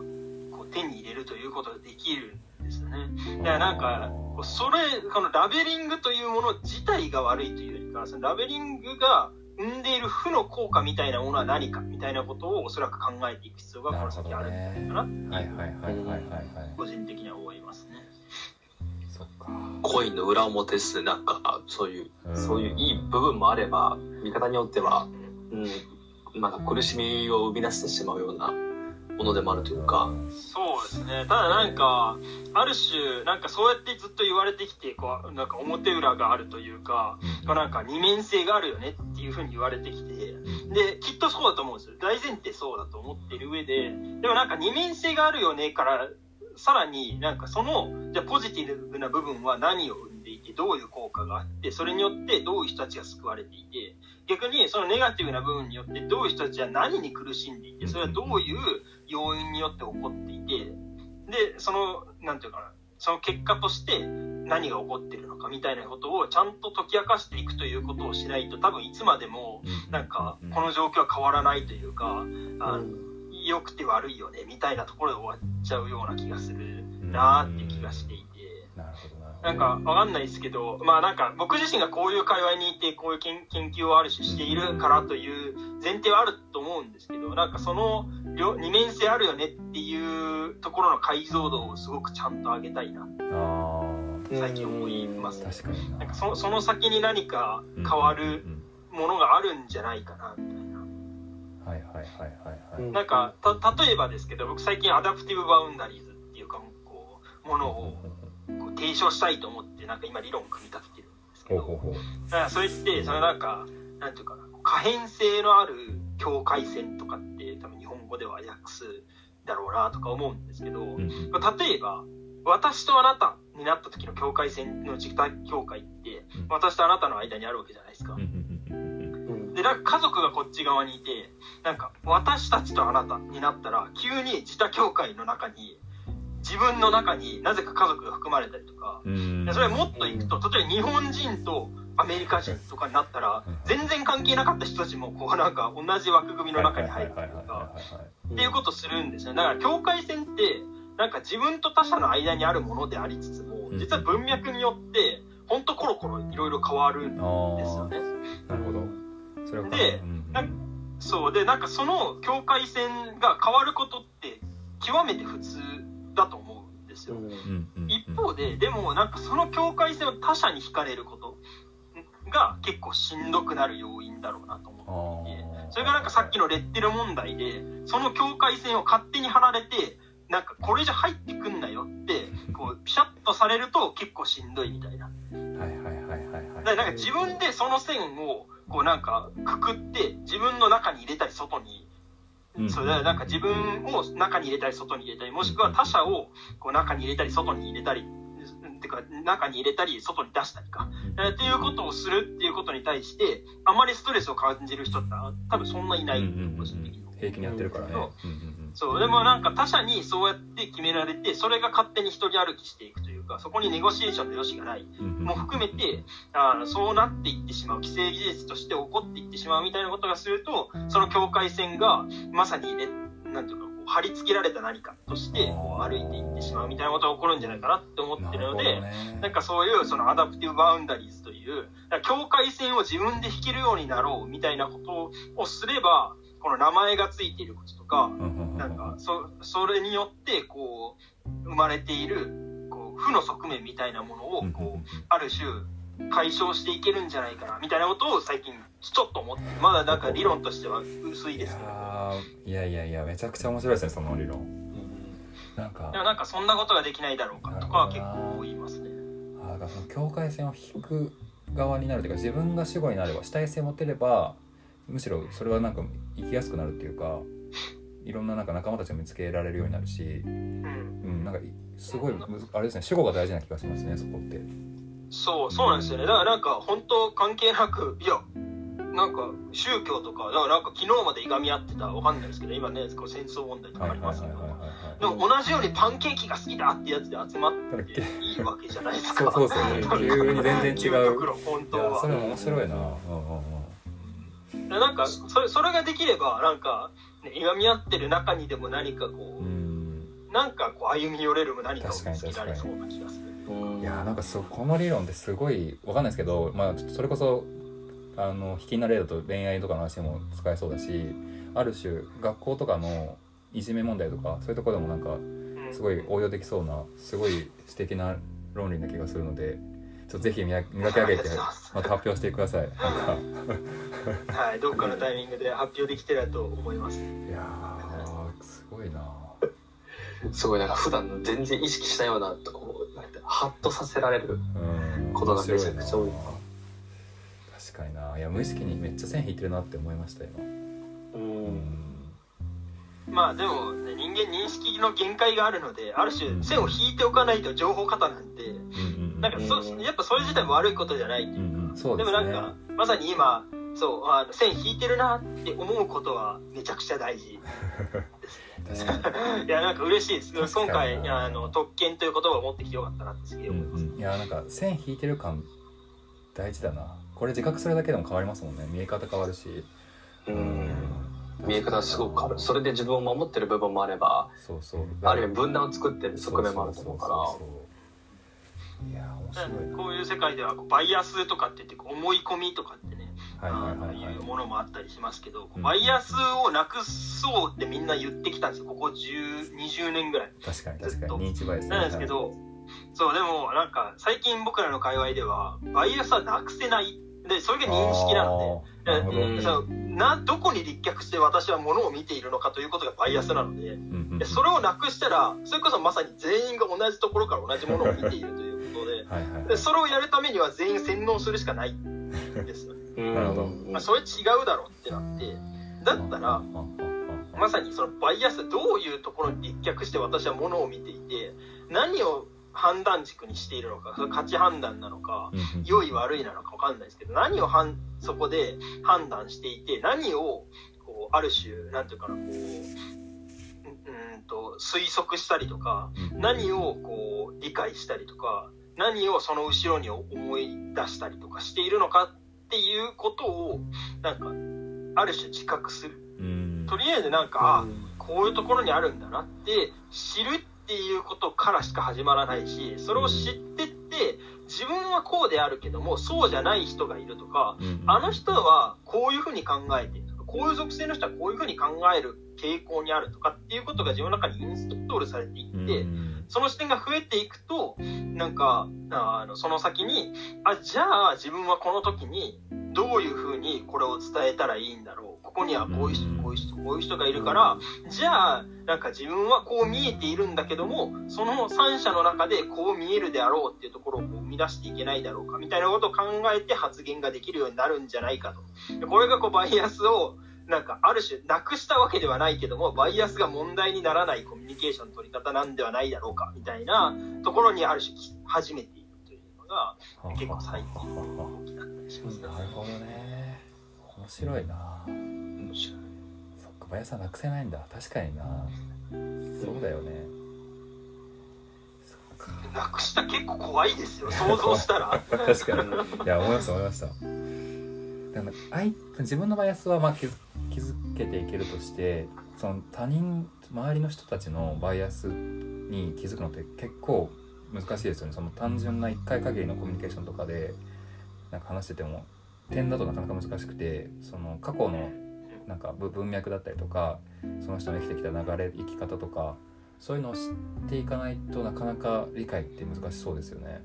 こう手に入れるということができるですよね。だからなんか、それ、このラベリングというもの自体が悪いというよりか、そのラベリングが生んでいる負の効果みたいなものは何かみたいなことをおそらく考えていく必要がこの先あるんじゃないかなっていう、個人的には思いますね。そっか。コインの裏表ですね。なんか、そういう、そういういい部分もあれば、見方によっては、うん、なんか苦しみを生み出してしまうようなものでもあるというか。そうですね。ただなんか、ある種、なんかそうやってずっと言われてきて、こう、なんか表裏があるというか、うん、なんか二面性があるよねっていうふうに言われてきて、で、きっとそうだと思うんですよ。大前提そうだと思ってる上で、でもなんか二面性があるよねから、さらになんかその、じゃポジティブな部分は何を生んでいて、どういう効果があって、それによってどういう人たちが救われていて、逆にそのネガティブな部分によってどういう人たちは何に苦しんでいて、それはどういう要因によって起こっていて、で、その、なんていうかな、その結果として何が起こってるのかみたいなことをちゃんと解き明かしていくということをしないと多分いつまでもなんかこの状況は変わらないというか、あの良くて悪いよねみたいなところで終わっちゃうような気がするなーっていう気がしていて。なるほどなんかわかんないですけど、まあなんか僕自身がこういう界隈にいて、こういう研究をある種しているからという前提はあると思うんですけど、なんかその両二面性あるよねっていうところの解像度をすごくちゃんと上げたいな。最近思います、ね、確かにな。んかそその先に何か変わるものがあるんじゃないかなみたいな。はいはいはいはいはい。なんかた例えばですけど僕最近 adaptive boundaries っていうかこうものを提唱したいと思ってなんか今理論を組み立ててるんですけど。だからそれってそのなんかなんていうかな可変性のある境界線とかって多分日本語では訳すだろうなとか思うんですけど、うん、例えば私とあなたになった時の境界線の自体境界って、うん、私とあなたの間にあるわけじゃないですか。でなんか家族がこっち側にいてなんか私たちとあなたになったら急に自他境界の中に自分の中になぜか家族が含まれたりとか、それもっといくと例えば日本人とアメリカ人とかになったら全然関係なかった人たちもこうなんか同じ枠組みの中に入るとかっていうことするんですよ。だから境界線ってなんか自分と他者の間にあるものでありつつも実は文脈によってほんとコロコロいろいろ変わるんですよね。なるほど。それで、そうでなんかその境界線が変わることって極めて普通だと思うんですよ。一方ででもなんかその境界線を他者に惹かれることが結構しんどくなる要因だろうなと思っていて、それがなんかさっきのレッテル問題で、その境界線を勝手に離れて、なんかこれじゃ入ってくんなよって、こう、ピシャッとされると結構しんどいみたいな。はいはいはいはい、はい。だからなんか自分でその線を、こうなんかくくって、自分の中に入れたり外に、それでなんか自分を中に入れたり外に入れたり、もしくは他者をこう中に入れたり外に入れたりていうか、中に入れたり、外に出したりか、えー、っていうことをするっていうことに対して、あまりストレスを感じる人って多分そんないない、個人的に。平気にやってるからね。そう、でもなんか他者にそうやって決められて、それが勝手に一人歩きしていくというか、そこにネゴシエーションの余地がない、も含めて、あそうなっていってしまう、既成事実として起こっていってしまうみたいなことがすると、その境界線がまさにね、なんていうか、貼り付けられた何かとして歩いていってしまうみたいなことが起こるんじゃないかなって思ってるのでな、んかそういうその adaptive boundaries という境界線を自分で引けるようになろうみたいなことをすればこの名前がついていることとかなんかそそれによってこう生まれているこう負の側面みたいなものをこうある種解消していけるんじゃないかなみたいなことを最近ちょっと思ってまだなんか理論としては薄いですけど。いやいやいやめちゃくちゃ面白いですねその理論。なんか。でもなんかそんなことができないだろうかとかは結構言いますね。あだからその境界線を引く側になるというか自分が主語になれば主体性を持てればむしろそれはなんか生きやすくなるっていうかいろんななんか仲間たちを見つけられるようになるし、うん、うん、なんかすごいあれですね主語が大事な気がしますねそこって。そうそうなんですよね。だからなんか本当関係なくいやなんか宗教とかだからなんか昨日までいがみ合ってたわかんないですけど今ね戦争問題とかありますけど。でも同じようにパンケーキが好きだってやつで集まっていいわけじゃないですかそうそうそうね急に全然違う本当はそれ面白いな、うん、なんかそれそれができればなんか、ね、いがみ合ってる中にでも何かこう、うん、なんかこう歩み寄れる何かを見つけられそうな気がする。いやなんかそこの理論ってすごいわかんないですけど、まあ、それこそあの引きな例だと恋愛とかの話でも使えそうだしある種学校とかのいじめ問題とかそういうところでもなんかすごい応用できそうなすごい素敵な論理な気がするのでちょっとぜひ磨き上げてまた発表してください。はい、どっかのタイミングで発表できてると思います。いやすごいな。すごいなんか普段全然意識したようなとこハッとさせられることがめちゃくちゃ多い確かにないや無意識にめっちゃ線引いてるなって思いました今うんまあでも、ね、人間認識の限界があるのである種線を引いておかないと情報過多なんで、うん、なんかそやっぱそれ自体も悪いことじゃない。っていうか、うん。うでね、でもなんかまさに今そうあの線引いてるなって思うことはめちゃくちゃ大事。ですねいやなんか嬉しいです。今回あの特権という言葉を持ってきてよかったなってすげえ思います、うんうん、いやなんか線引いてる感大事だな。これ自覚するだけでも変わりますもんね。見え方変わるし。うん。見え方すごく変わる。それで自分を守ってる部分もあればそうそう。ある意味分断を作ってる側面もあると思うからいや面白いこういう世界ではバイアスとかって言って思い込みとかってねいうものもあったりしますけど、バイアスをなくそうってみんな言ってきたんですよ。ここ20年ぐらい。確かに確かに。認知バイアスな。んですけど、そうでもなんか最近僕らの界隈ではバイアスはなくせない。でそれが認識なので。そなどこに立脚して私はものを見ているのかということがバイアスなので,、でそれをなくしたらそれこそまさに全員が同じところから同じものを見ているということででそれをやるためには全員洗脳するしかないんですよね。なるほど。まあ、それ違うだろうってなって、だったら、まさにそのバイアスどういうところに立脚して私はものを見ていて、何を判断軸にしているのか、そ価値判断なのか、良い悪いなのか分かんないですけど、何をはんそこで判断していて、何をこうある種、なんていうかな、こう、うんと推測したりとか、何をこう理解したりとか、何をその後ろに思い出したりとかしているのかっていうことをなんかある種自覚する、とりあえずなんか、こういうところにあるんだなって知るっていうことからしか始まらないしそれを知ってって自分はこうであるけどもそうじゃない人がいるとか、あの人はこういうふうに考えているこういう属性の人はこういうふうに考える傾向にあるとかっていうことが自分の中にインストールされていって、その視点が増えていくと、なんか、あの、その先に、あ、じゃあ自分はこの時にどういうふうにこれを伝えたらいいんだろう。ここにはこういう人、こういう人、こういう人がいるから、じゃあ、なんか自分はこう見えているんだけども、その三者の中でこう見えるであろうっていうところを生み出していけないだろうか、みたいなことを考えて発言ができるようになるんじゃないかと。これがこうバイアスを、なんかある種なくしたわけではないけどもバイアスが問題にならないコミュニケーションの取り方なんではないだろうかみたいなところにある種始めているというのが結構最近大きかったりしますね。なるほどね。面白いな。面白い。そっかバイアスはなくせないんだ。確かにな。そうだよね。なくした結構怖いですよ。想像したら。[laughs] 確かに。いや思いました思いましただから自分のバイアスはまあ気づ気づけていけるとしてその他人周りの人たちのバイアスに気づくのって結構難しいですよねその単純な1回限りのコミュニケーションとかでなんか話してても点だとなかなか難しくてその過去のなんか文脈だったりとかその人の生きてきた流れ生き方とかそういうのを知っていかないとなかなか理解って難しそうですよね。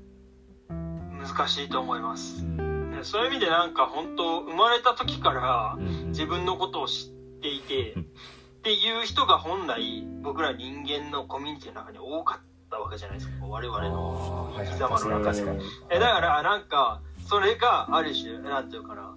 難しいと思います。うん、そういう意味でなんか本当生まれた時から自分のことを知っていて、うん、っていう人が本来僕ら人間のコミュニティの中に多かったわけじゃないですか。我々の生き様の中で。えだからなんかそれがある種なんていうかな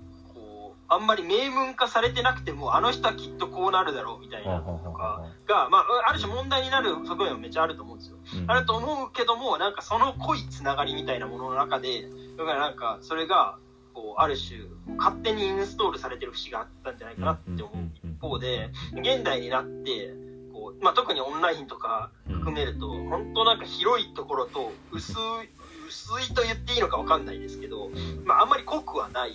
あんまり明文化されてなくても、あの人はきっとこうなるだろうみたいなとかが、まあ、ある種問題になる側面はめっちゃあると思うんですよ。うん、あると思うけども、なんかその濃いつながりみたいなものの中で、だからなんかそれが、こう、ある種、勝手にインストールされてる節があったんじゃないかなって思う一方で、現代になって、こう、まあ、特にオンラインとか含めると、本当なんか広いところと薄い、薄いと言っていいのか分かんないですけど、まあ、あんまり濃くはない、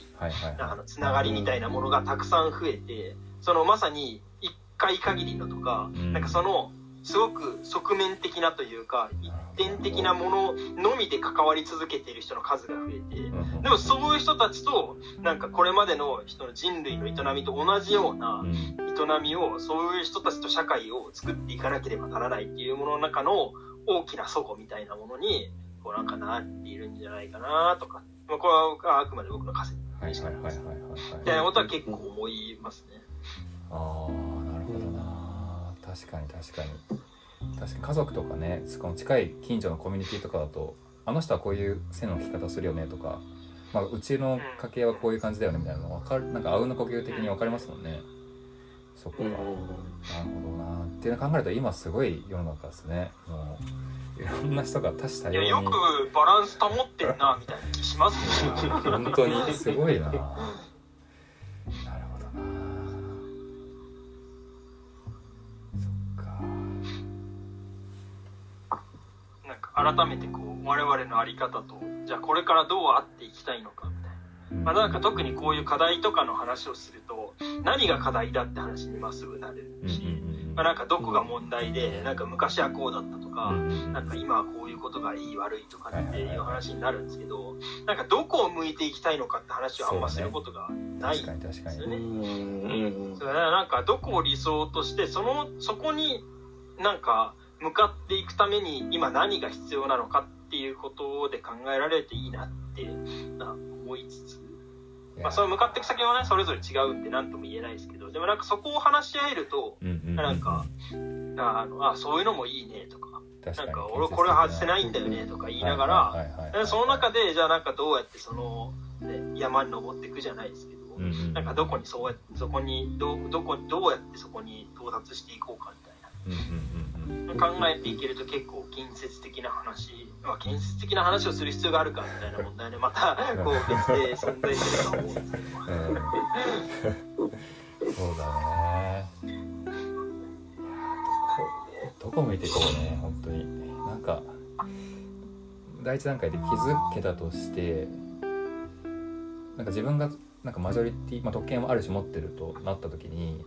つながりみたいなものがたくさん増えてそのまさに1回限りのとか、うん、なんかそのすごく側面的なというか一点的なもののみで関わり続けている人の数が増えてでもそういう人たちとなんかこれまでの人の人類の営みと同じような営みをそういう人たちと社会を作っていかなければならないっていうものの中の大きな齟齬みたいなものにこうなんかなっているんじゃないかなとか、まあ、これはあくまで僕の仮説はいはいはいはいはいみたいなことは結構思いますねああなるほどな、確かに確かに。確かに。家族とかねこの近い近所のコミュニティとかだとあの人はこういう線の引き方するよねとか、まあ、うちの家系はこういう感じだよねみたいなの分かるなんかあうんの呼吸的に分かりますもんね、そっか、なるほどなっていうの考えると今すごい世の中ですね。もういろんな人が多種多様に。よくバランス保ってるなみたいな気しますね。[laughs] 本当にすごいな改めてこう我々の在り方とじゃあこれからどうあっていきたいのかみたいな、まあ、なんか特にこういう課題とかの話をすると何が課題だって話にまっすぐなれるし、まあ、なんかどこが問題で、なんか昔はこうだったとか、なんか今はこういうことがいい悪いとかっていう話になるんですけど、なんかどこを向いていきたいのかって話はあんますることがないんですよね。それなんかどこを理想として、その、そこになんか向かっていくために今何が必要なのかっていうことで考えられていいなって思いつつ、まあ、その向かっていく先はね、それぞれ違うんで何とも言えないですけど、でもなんかそこを話し合えると、なんか、あの、あ、そういうのもいいねとか、なんか俺これ外せないんだよねとか言いながら、その中で、じゃあなんかどうやってその、ね、山に登っていくじゃないですけど、なんかどこにそうやって、そこに、ど、どこに、どうやってそこに到達していこうか。考えていけると結構建設的な話、まあ、建設的な話をする必要があるかみたいな問題でまたこう別で存在すると思うんですけど、うん、そうだね。どこ向いていこうね。本当になんか第一段階で気づけたとしてなんか自分がなんかマジョリティ、まあ、特権をある種持ってるとなった時に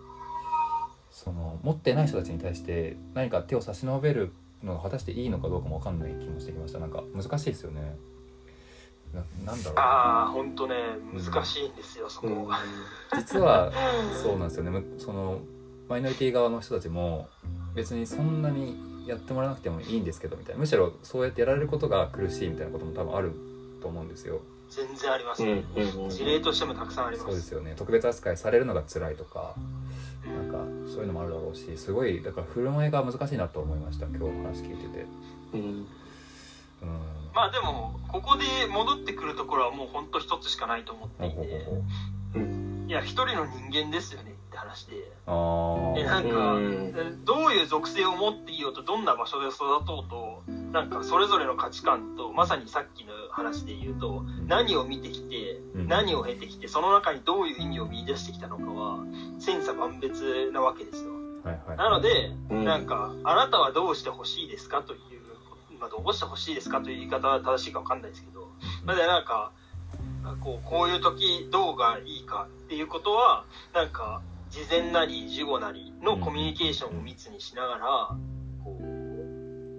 その持ってない人たちに対して何か手を差し伸べるのが果たしていいのかどうかも分かんない気もしてきました。なんか難しいですよね。ななんだろう。ああ本当ね難しいんですよ、うん、そこ、うん、実はそうなんですよね。そのマイノリティ側の人たちも別にそんなにやってもらわなくてもいいんですけどみたいな。むしろそうやってやられることが苦しいみたいなことも多分あると思うんですよ。全然ありますね、うん、事例としてもたくさんあります。そうですよね。特別扱いされるのが辛いとかなんかそういうのもあるだろうしすごいだから振る舞いが難しいなと思いました今日の話聞いてて。うん、うん、まあでもここで戻ってくるところはもうほんと一つしかないと思っていて、いや一人の人間ですよねって話で。でなんかどういう属性を持っていようとどんな場所で育とうとなんかそれぞれの価値観とまさにさっきの話で言うと何を見てきて何を経てきてその中にどういう意味を見出してきたのかは千差万別なわけですよ。なので、なんか、あなたはどうしてほしいですかという、まあ、どうしてほしいですかという言い方は正しいか分かんないですけど、まだなんか、こう、こういう時どうがいいかっていうことは、なんか、事前なり事後なりのコミュニケーションを密にしながら、こう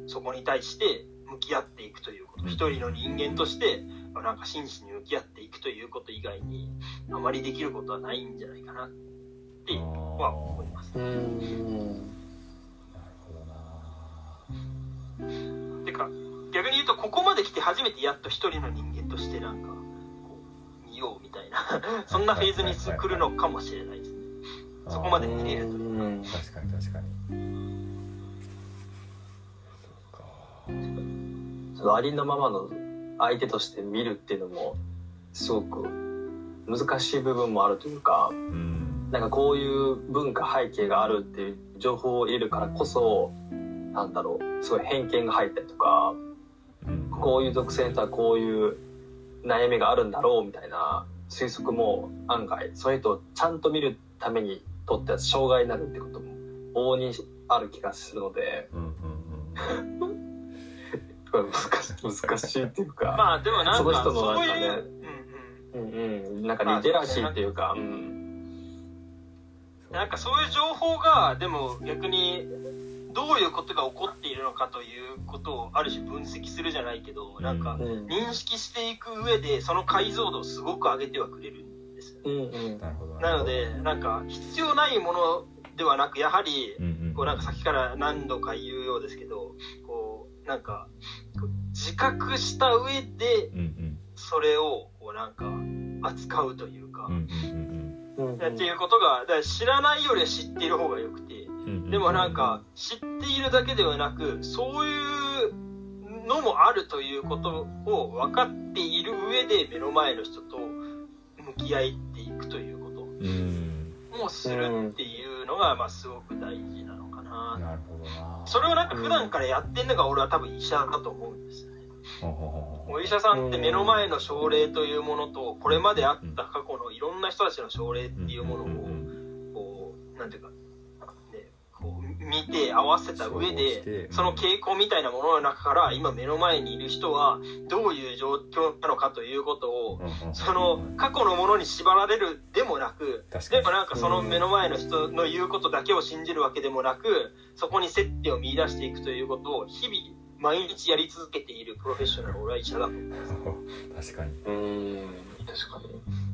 そこに対して向き合っていくということ、一人の人間としてなんか真摯に向き合っていくということ以外にあまりできることはないんじゃないかなっては思います。てか逆に言うとここまで来て初めてやっと一人の人間としてなんか見ようみたいな [laughs] そんなフェーズに来るのかもしれないですね。そこまで見れるというか。確かに確かにそのありのままの相手として見るっていうのもすごく難しい部分もあるというか、うん、なんかこういう文化背景があるっていう情報を得るからこそなんだろうすごい偏見が入ったりとかこういう属性とはこういう悩みがあるんだろうみたいな推測も案外それとちゃんと見るためにとっては障害になるってことも往々にある気がするので、難し [laughs] 難しいっていうか。[laughs] まあでもなんかその人のなんかね。うんうん。なんかリテラシーっていうか、うん、なんかそういう情報がでも逆にどういうことが起こっているのかということをある種分析するじゃないけどなんか認識していく上でその解像度をすごく上げてはくれるんです。よ、うんうん、なのでなんか必要ないものではなくやはりこうなんかさっきから何度か言うようですけどなんか自覚した上でそれをこうなんか扱うというか。っていうことがだから知らないよりは知っている方がよくて。でもなんか知っているだけではなくそういうのもあるということを分かっている上で目の前の人と向き合っていくということ。もするっていうのがまあすごく大事なな。なるほどなそれをなんか普段からやってんのが俺は多分医者だと思うんですよね。お医者さんって目の前の症例というものとこれまであった過去のいろんな人たちの症例っていうものをこうなんていうか見て合わせた上で、その傾向みたいなものの中から今目の前にいる人はどういう状況なのかということを、その過去のものに縛られるでもなく、でもなんかその目の前の人の言うことだけを信じるわけでもなく、そこに接点を見出していくということを日々毎日やり続けているプロフェッショナル俺は医者だと思います。[laughs] 確かに。うん、確かに。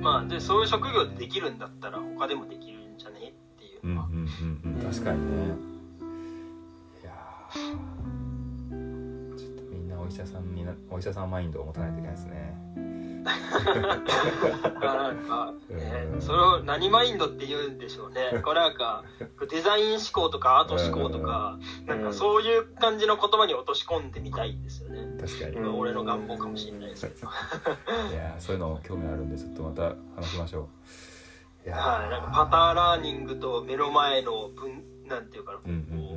まあでそういう職業でできるんだったら他でもできるんじゃね？っていう。のは、うんうんうん、確かにね。者さんになお医者さんマインドを持たないといけないですねなんか、ね、それを何マインドって言うんでしょうね。これなんか、デザイン思考とかアート思考とか、なんかそういう感じの言葉に落とし込んでみたいんですよね。確かに。俺の願望かもしれないですけど。いやそういうの興味あるんで、ちょっとまた話しましょう。いやはい、なんかパターラーニングと目の前の分、なんていうかな、うんうん、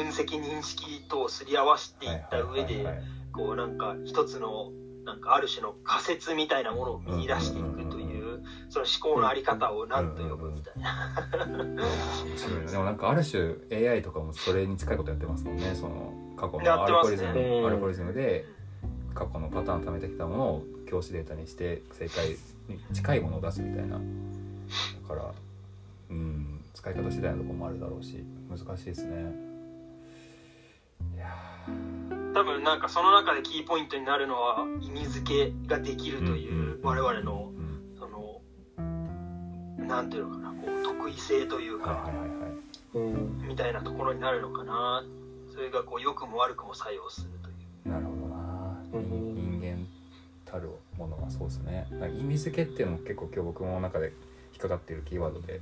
分析認識とすり合わせていった上で、こうなんか一つのなんかある種の仮説みたいなものを見出していくというその思考のあり方を何と呼ぶみたいな。でもなんかある種 AI とかもそれに近いことやってますもんね。その過去のアルゴリズム、ね、アルゴリズムで過去のパターン貯めてきたものを教師データにして正解に近いものを出すみたいな。だからうん使い方次第のところもあるだろうし難しいですね多分なんかその中でキーポイントになるのは意味付けができるという我々のそのなんていうのかなこう得意性というかみたいなところになるのかな。それがこう良くも悪くも作用するという。なるほどな人間たるものはそうですね。意味付けっていうのも結構今日僕の中で引っかかっているキーワードで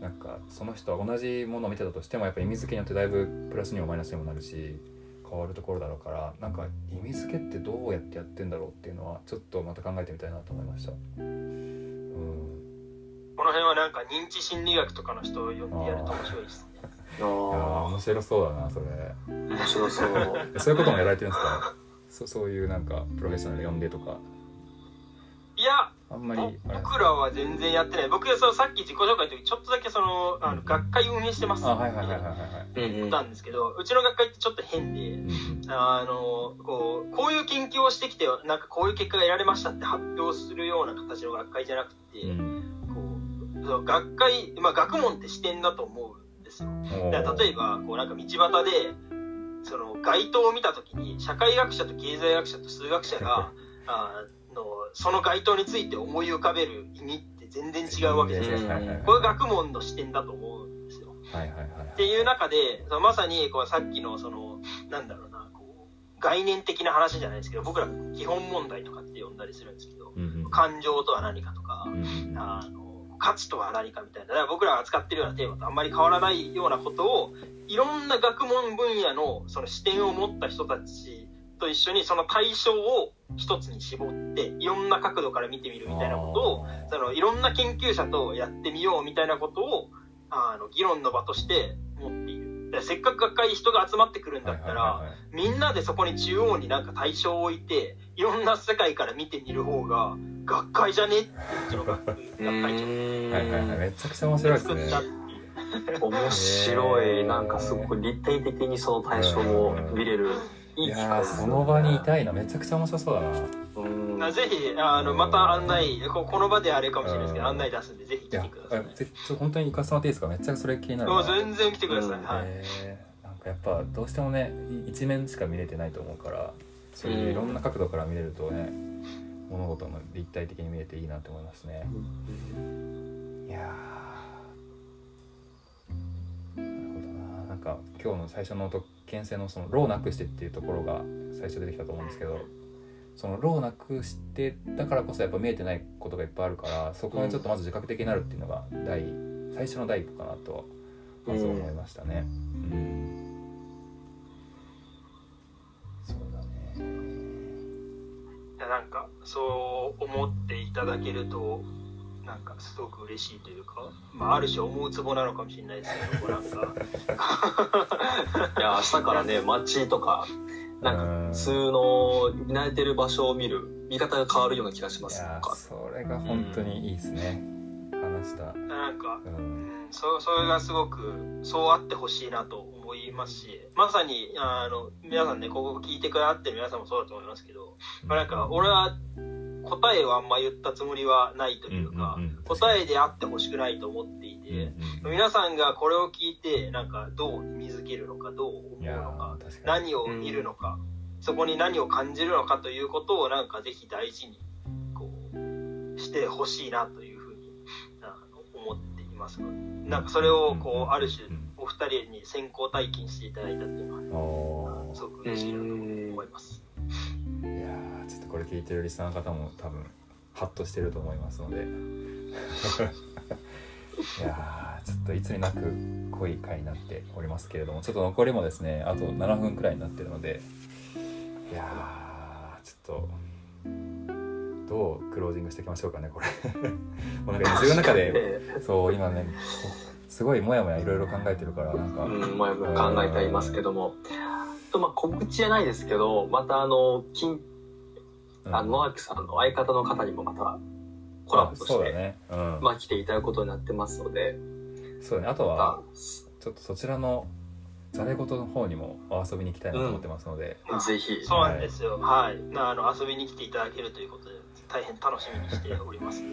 なんかその人は同じものを見てたとしてもやっぱ意味付けによってだいぶプラスにもマイナスにもなるし変わるところだろうからなんか意味付けってどうやってやってんだろうっていうのはちょっとまた考えてみたいなと思いました。うんこの辺はなんか認知心理学とかの人を呼んでやると面白いですね。ああ面白そうだなそれ。面白そう。[laughs] そういうこともやられてるんですか？そそういうなんかプロフェッショナル呼んでとか。いやあんまり僕らは全然やってない。僕はそのさっき自己紹介の時ちょっとだけそのあの学会運営してます。って言ったんですけどうちの学会ってちょっと変で、あのこうこういう研究をしてきてなんかこういう結果が得られましたって発表するような形の学会じゃなくて、こうその学会、まあ、学問って視点だと思うんですよ。例えばこうなんか道端でその街灯を見た時に社会学者と経済学者と数学者が [laughs] あのその街灯について思い浮かべる意味って全然違うわけですよ、これ学問の視点だと思うんですよ。っていう中でまさにこうさっきのそのなんだろうなこう概念的な話じゃないですけど僕ら基本問題とかって呼んだりするんですけど、うんうん、感情とは何かとか、うん、あの価値とは何かみたいな。だから僕らが扱ってるようなテーマとあんまり変わらないようなことをいろんな学問分野のその視点を持った人たちと一緒にその対象を一つに絞っていろんな角度から見てみるみたいなことをそのいろんな研究者とやってみようみたいなことをあの議論の場として持っている。せっかく学会人が集まってくるんだったら、みんなでそこに中央になんか対象を置いていろんな世界から見てみる方が学会じゃねってうちの学会長。はいはいはい。めちゃくちゃ面白いですね。面白い。なんかすごく立体的にその対象を見れるいやその場にいたいな。めちゃくちゃ面白そうだな。うん。ぜひあのまた案内ここの場であれかもしれないですけど案内出すんでぜひ来てくださいい本当に行かせてもらっていいですかめっちゃそれ気になる全然来てください、うん、はい、なんかやっぱどうしてもね一面しか見れてないと思うからそういういろんな角度から見れるとね、物事も立体的に見えていいなと思いますね、いやか今日の最初の特権性のその「ローなくして」っていうところが最初出てきたと思うんですけどそのローなくしてだからこそやっぱ見えてないことがいっぱいあるからそこにちょっとまず自覚的になるっていうのが第最初の第一歩かなとまず思いましたね。そうだね。なんかそう思っていただけるとなんかすごく嬉しいというか、まあ、ある種思うツボなのかもしれないですけどなんかいや明日からね街とかなんか普通の見慣れてる場所を見る見方が変わるような気がします。それが本当にいいですね、うん、話した。なんか、うん、そそれがすごくそうあってほしいなと思いますしまさにあの皆さんねここ聞いてくださってる皆さんもそうだと思いますけど、まあ、なんか俺は答えをあんま言ったつもりはないというか、答えであってほしくないと思っていて、皆さんがこれを聞いて、なんかどう意味づけるのか、どう思うのか、何を見るのか、そこに何を感じるのかということをなんかぜひ大事にこうしてほしいなというふうに思っていますので、なんかそれをこうある種お二人に先行体験していただいたっていうのは、すごく嬉しいなと思います。ちょっとこれ聞いてるリスナーの方も多分ハッとしてると思いますので。[laughs] いやちょっといつになく濃い回になっておりますけれども。ちょっと残りもですねあと7分くらいになってるので。いやちょっとどうクロージングしていきましょうかねこれ。[laughs] もうなんか自分の中でそう今ねすごいモヤモヤいろいろ考えてるからなんか、うん、モヤモヤ考えていますけども。とまあ告知じゃないですけどまたあの近あの野脇さんの相方の方にもまたコラボとして、ね。うん、まあ来ていただくことになってますので。そうね。あとはちょっとそちらのざれ言の方にも遊びに行きたいなと思ってますので、うん、ぜひ。そうなんですよ。はい、あの遊びに来ていただけるということで大変楽しみにしております。[laughs]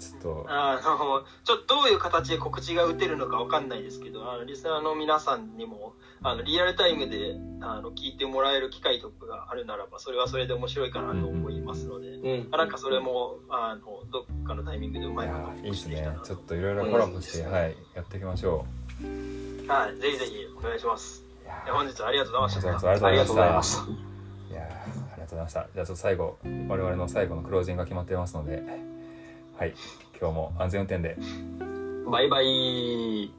ちょっと。あのちょっとどういう形で告知が打てるのかわかんないですけどあのリスナーの皆さんにもあのリアルタイムであの聞いてもらえる機会とかがあるならばそれはそれで面白いかなと思いますので、うん、なんかそれもあのどっかのタイミングでうまいこといいですね。ちょっといろいろコラボして、はい、やっていきましょう。はいぜひぜひお願いします。本日はありがとうございました。ありがとうございました。いやありがとうございました。じゃあちょっと最後我々の最後のクロージングが決まっていますのではい今日も安全運転で。バイバイ